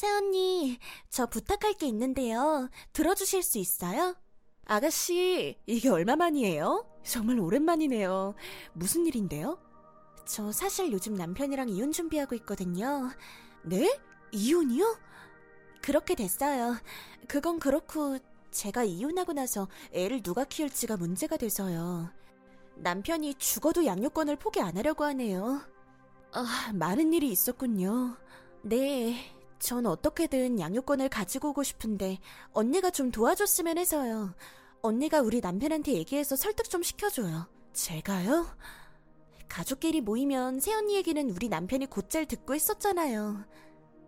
새언니, 저 부탁할 게 있는데요. 들어주실 수 있어요? 아가씨, 이게 얼마만이에요? 정말 오랜만이네요. 무슨 일인데요? 저 사실 요즘 남편이랑 이혼 준비하고 있거든요. 네? 이혼이요? 그렇게 됐어요. 그건 그렇고 제가 이혼하고 나서 애를 누가 키울지가 문제가 돼서요. 남편이 죽어도 양육권을 포기 안 하려고 하네요. 아, 많은 일이 있었군요. 네, 전 어떻게든 양육권을 가지고 오고 싶은데 언니가 좀 도와줬으면 해서요. 언니가 우리 남편한테 얘기해서 설득 좀 시켜줘요. 제가요? 가족끼리 모이면 새언니 얘기는 우리 남편이 곧잘 듣고 있었잖아요.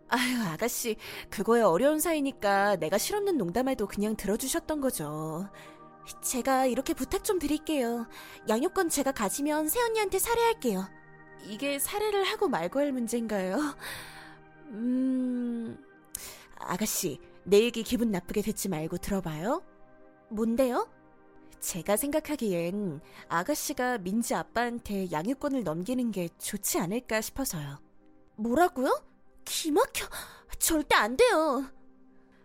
아유, 아가씨, 그거에 어려운 사이니까 내가 실없는 농담해도 그냥 들어주셨던 거죠. 제가 이렇게 부탁 좀 드릴게요. 양육권 제가 가지면 새언니한테 살해할게요. 이게 살해를 하고 말고 할 문제인가요? 음, 아가씨, 내 얘기 기분 나쁘게 듣지 말고 들어봐요. 뭔데요? 제가 생각하기엔 아가씨가 민지 아빠한테 양육권을 넘기는 게 좋지 않을까 싶어서요. 뭐라고요? 기막혀. 절대 안 돼요.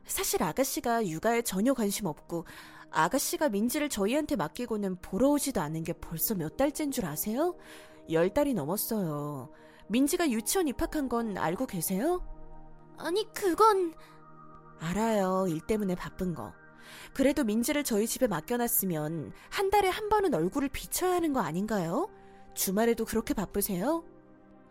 사실 아가씨가 육아에 전혀 관심 없고 아가씨가 민지를 저희한테 맡기고는 보러 오지도 않은 게 벌써 몇 달째인 줄 아세요? 열 달이 넘었어요. 민지가 유치원 입학한 건 알고 계세요? 아니, 그건... 알아요. 일 때문에 바쁜 거. 그래도 민지를 저희 집에 맡겨놨으면 한 달에 한 번은 얼굴을 비춰야 하는 거 아닌가요? 주말에도 그렇게 바쁘세요?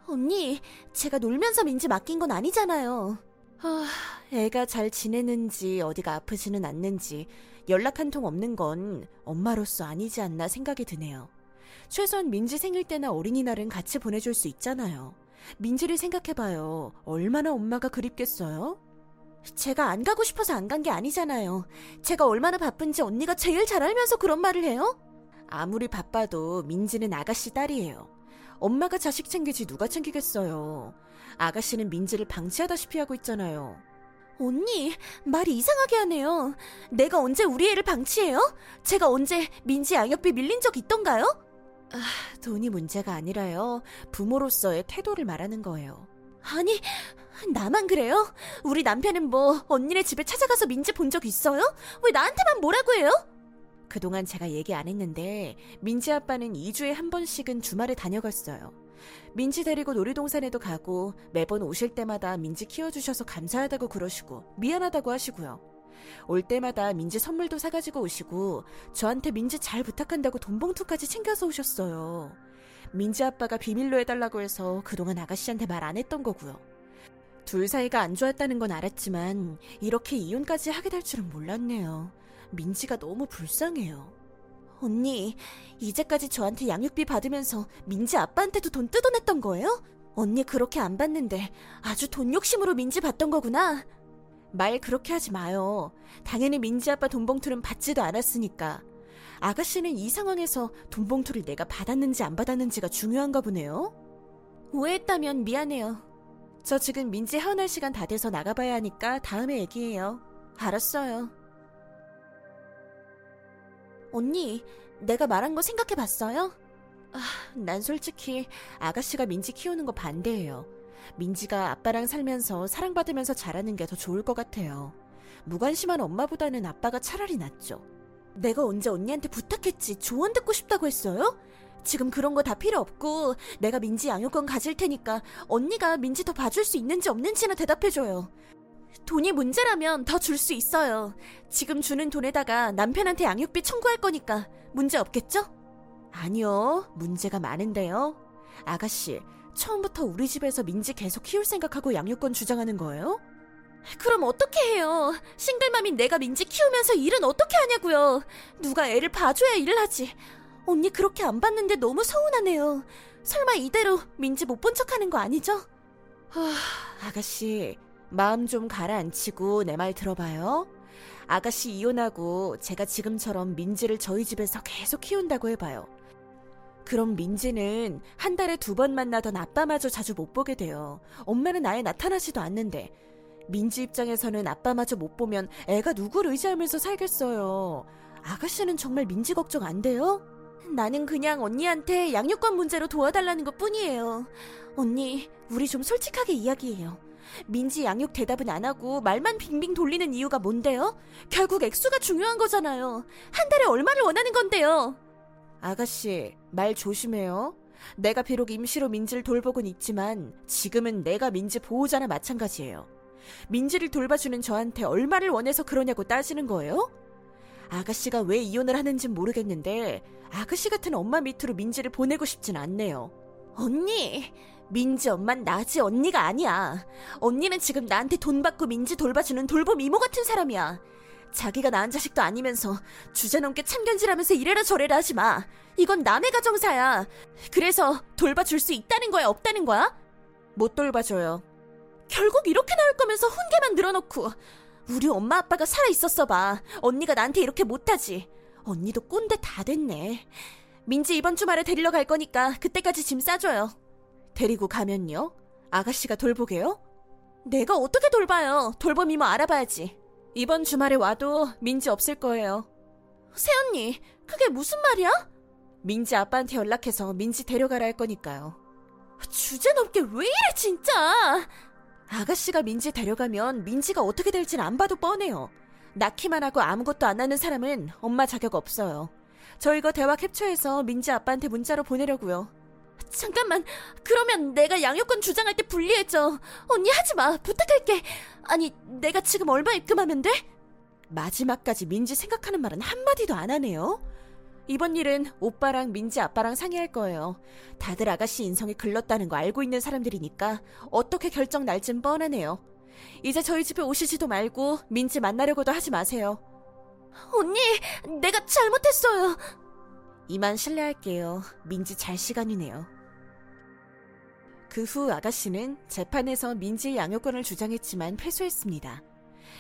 언니, 제가 놀면서 민지 맡긴 건 아니잖아요. 아, 애가 잘 지내는지 어디가 아프지는 않는지 연락 한 통 없는 건 엄마로서 아니지 않나 생각이 드네요. 최소한 민지 생일 때나 어린이날은 같이 보내줄 수 있잖아요. 민지를 생각해봐요. 얼마나 엄마가 그립겠어요? 제가 안 가고 싶어서 안 간 게 아니잖아요. 제가 얼마나 바쁜지 언니가 제일 잘 알면서 그런 말을 해요? 아무리 바빠도 민지는 아가씨 딸이에요. 엄마가 자식 챙기지 누가 챙기겠어요. 아가씨는 민지를 방치하다시피 하고 있잖아요. 언니, 말이 이상하게 하네요. 내가 언제 우리 애를 방치해요? 제가 언제 민지 양육비 밀린 적 있던가요? 아, 돈이 문제가 아니라요. 부모로서의 태도를 말하는 거예요. 아니, 나만 그래요? 우리 남편은 뭐 언니네 집에 찾아가서 민지 본 적 있어요? 왜 나한테만 뭐라고 해요? 그동안 제가 얘기 안 했는데 민지 아빠는 2주에 한 번씩은 주말에 다녀갔어요. 민지 데리고 놀이동산에도 가고 매번 오실 때마다 민지 키워주셔서 감사하다고 그러시고 미안하다고 하시고요. 올 때마다 민지 선물도 사가지고 오시고 저한테 민지 잘 부탁한다고 돈 봉투까지 챙겨서 오셨어요. 민지 아빠가 비밀로 해달라고 해서 그동안 아가씨한테 말 안 했던 거고요. 둘 사이가 안 좋았다는 건 알았지만 이렇게 이혼까지 하게 될 줄은 몰랐네요. 민지가 너무 불쌍해요. 언니, 이제까지 저한테 양육비 받으면서 민지 아빠한테도 돈 뜯어냈던 거예요? 언니 그렇게 안 받는데 아주 돈 욕심으로 민지 받던 거구나. 말 그렇게 하지 마요. 당연히 민지 아빠 돈 봉투는 받지도 않았으니까. 아가씨는 이 상황에서 돈 봉투를 내가 받았는지 안 받았는지가 중요한가 보네요. 오해했다면 미안해요. 저 지금 민지 헤어날 시간 다 돼서 나가봐야 하니까 다음에 얘기해요. 알았어요. 언니, 내가 말한 거 생각해 봤어요? 아, 난 솔직히 아가씨가 민지 키우는 거 반대해요. 민지가 아빠랑 살면서 사랑받으면서 자라는 게 더 좋을 것 같아요. 무관심한 엄마보다는 아빠가 차라리 낫죠. 내가 언제 언니한테 부탁했지 조언 듣고 싶다고 했어요? 지금 그런 거 다 필요 없고 내가 민지 양육권 가질 테니까 언니가 민지 더 봐줄 수 있는지 없는지나 대답해줘요. 돈이 문제라면 더 줄 수 있어요. 지금 주는 돈에다가 남편한테 양육비 청구할 거니까 문제 없겠죠? 아니요, 문제가 많은데요. 아가씨, 처음부터 우리 집에서 민지 계속 키울 생각하고 양육권 주장하는 거예요? 그럼 어떻게 해요? 싱글맘인 내가 민지 키우면서 일은 어떻게 하냐고요? 누가 애를 봐줘야 일을 하지. 언니 그렇게 안 봤는데 너무 서운하네요. 설마 이대로 민지 못 본 척하는 거 아니죠? 하, 아가씨, 마음 좀 가라앉히고 내 말 들어봐요. 아가씨 이혼하고 제가 지금처럼 민지를 저희 집에서 계속 키운다고 해봐요. 그럼 민지는 한 달에 두 번 만나던 아빠마저 자주 못 보게 돼요. 엄마는 아예 나타나지도 않는데. 민지 입장에서는 아빠마저 못 보면 애가 누굴 의지하면서 살겠어요. 아가씨는 정말 민지 걱정 안 돼요? 나는 그냥 언니한테 양육권 문제로 도와달라는 것 뿐이에요. 언니, 우리 좀 솔직하게 이야기해요. 민지 양육 대답은 안 하고 말만 빙빙 돌리는 이유가 뭔데요? 결국 액수가 중요한 거잖아요. 한 달에 얼마를 원하는 건데요? 아가씨, 말 조심해요. 내가 비록 임시로 민지를 돌보곤 있지만 지금은 내가 민지 보호자나 마찬가지예요. 민지를 돌봐주는 저한테 얼마를 원해서 그러냐고 따지는 거예요? 아가씨가 왜 이혼을 하는진 모르겠는데 아가씨 같은 엄마 밑으로 민지를 보내고 싶진 않네요. 언니, 민지 엄만 나지 언니가 아니야. 언니는 지금 나한테 돈 받고 민지 돌봐주는 돌봄 이모 같은 사람이야. 자기가 낳은 자식도 아니면서 주제넘게 참견질하면서 이래라 저래라 하지 마. 이건 남의 가정사야. 그래서 돌봐줄 수 있다는 거야 없다는 거야? 못 돌봐줘요. 결국 이렇게 나올 거면서 훈계만 늘어놓고 우리 엄마 아빠가 살아 있었어 봐. 언니가 나한테 이렇게 못하지. 언니도 꼰대 다 됐네. 민지 이번 주말에 데리러 갈 거니까 그때까지 짐 싸줘요. 데리고 가면요? 아가씨가 돌보게요? 내가 어떻게 돌봐요? 돌봄 이모 알아봐야지. 이번 주말에 와도 민지 없을 거예요. 새언니, 그게 무슨 말이야? 민지 아빠한테 연락해서 민지 데려가라 할 거니까요. 주제 넘게 왜 이래 진짜! 아가씨가 민지 데려가면 민지가 어떻게 될진 안 봐도 뻔해요. 낳기만 하고 아무것도 안 하는 사람은 엄마 자격 없어요. 저 이거 대화 캡처해서 민지 아빠한테 문자로 보내려고요. 잠깐만, 그러면 내가 양육권 주장할 때 불리해져. 언니 하지 마, 부탁할게. 아니, 내가 지금 얼마 입금하면 돼? 마지막까지 민지 생각하는 말은 한마디도 안 하네요. 이번 일은 오빠랑 민지 아빠랑 상의할 거예요. 다들 아가씨 인성이 글렀다는 거 알고 있는 사람들이니까 어떻게 결정 날진 뻔하네요. 이제 저희 집에 오시지도 말고 민지 만나려고도 하지 마세요. 언니, 내가 잘못했어요. 이만 실례할게요. 민지 잘 시간이네요. 그 후 아가씨는 재판에서 민지의 양육권을 주장했지만 패소했습니다.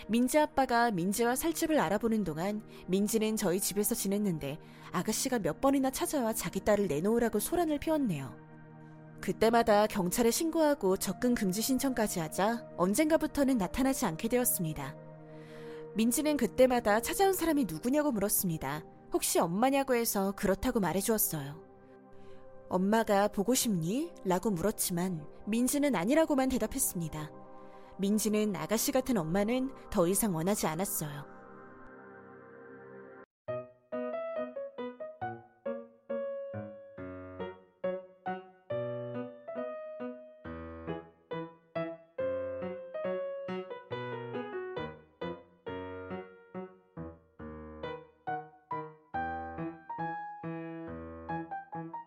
민지 아빠가 민지와 살 집을 알아보는 동안 민지는 저희 집에서 지냈는데 아가씨가 몇 번이나 찾아와 자기 딸을 내놓으라고 소란을 피웠네요. 그때마다 경찰에 신고하고 접근 금지 신청까지 하자 언젠가부터는 나타나지 않게 되었습니다. 민지는 그때마다 찾아온 사람이 누구냐고 물었습니다. 혹시 엄마냐고 해서 그렇다고 말해주었어요. 엄마가 보고 싶니? 라고 물었지만 민지는 아니라고만 대답했습니다. 민지는 아가씨 같은 엄마는 더 이상 원하지 않았어요.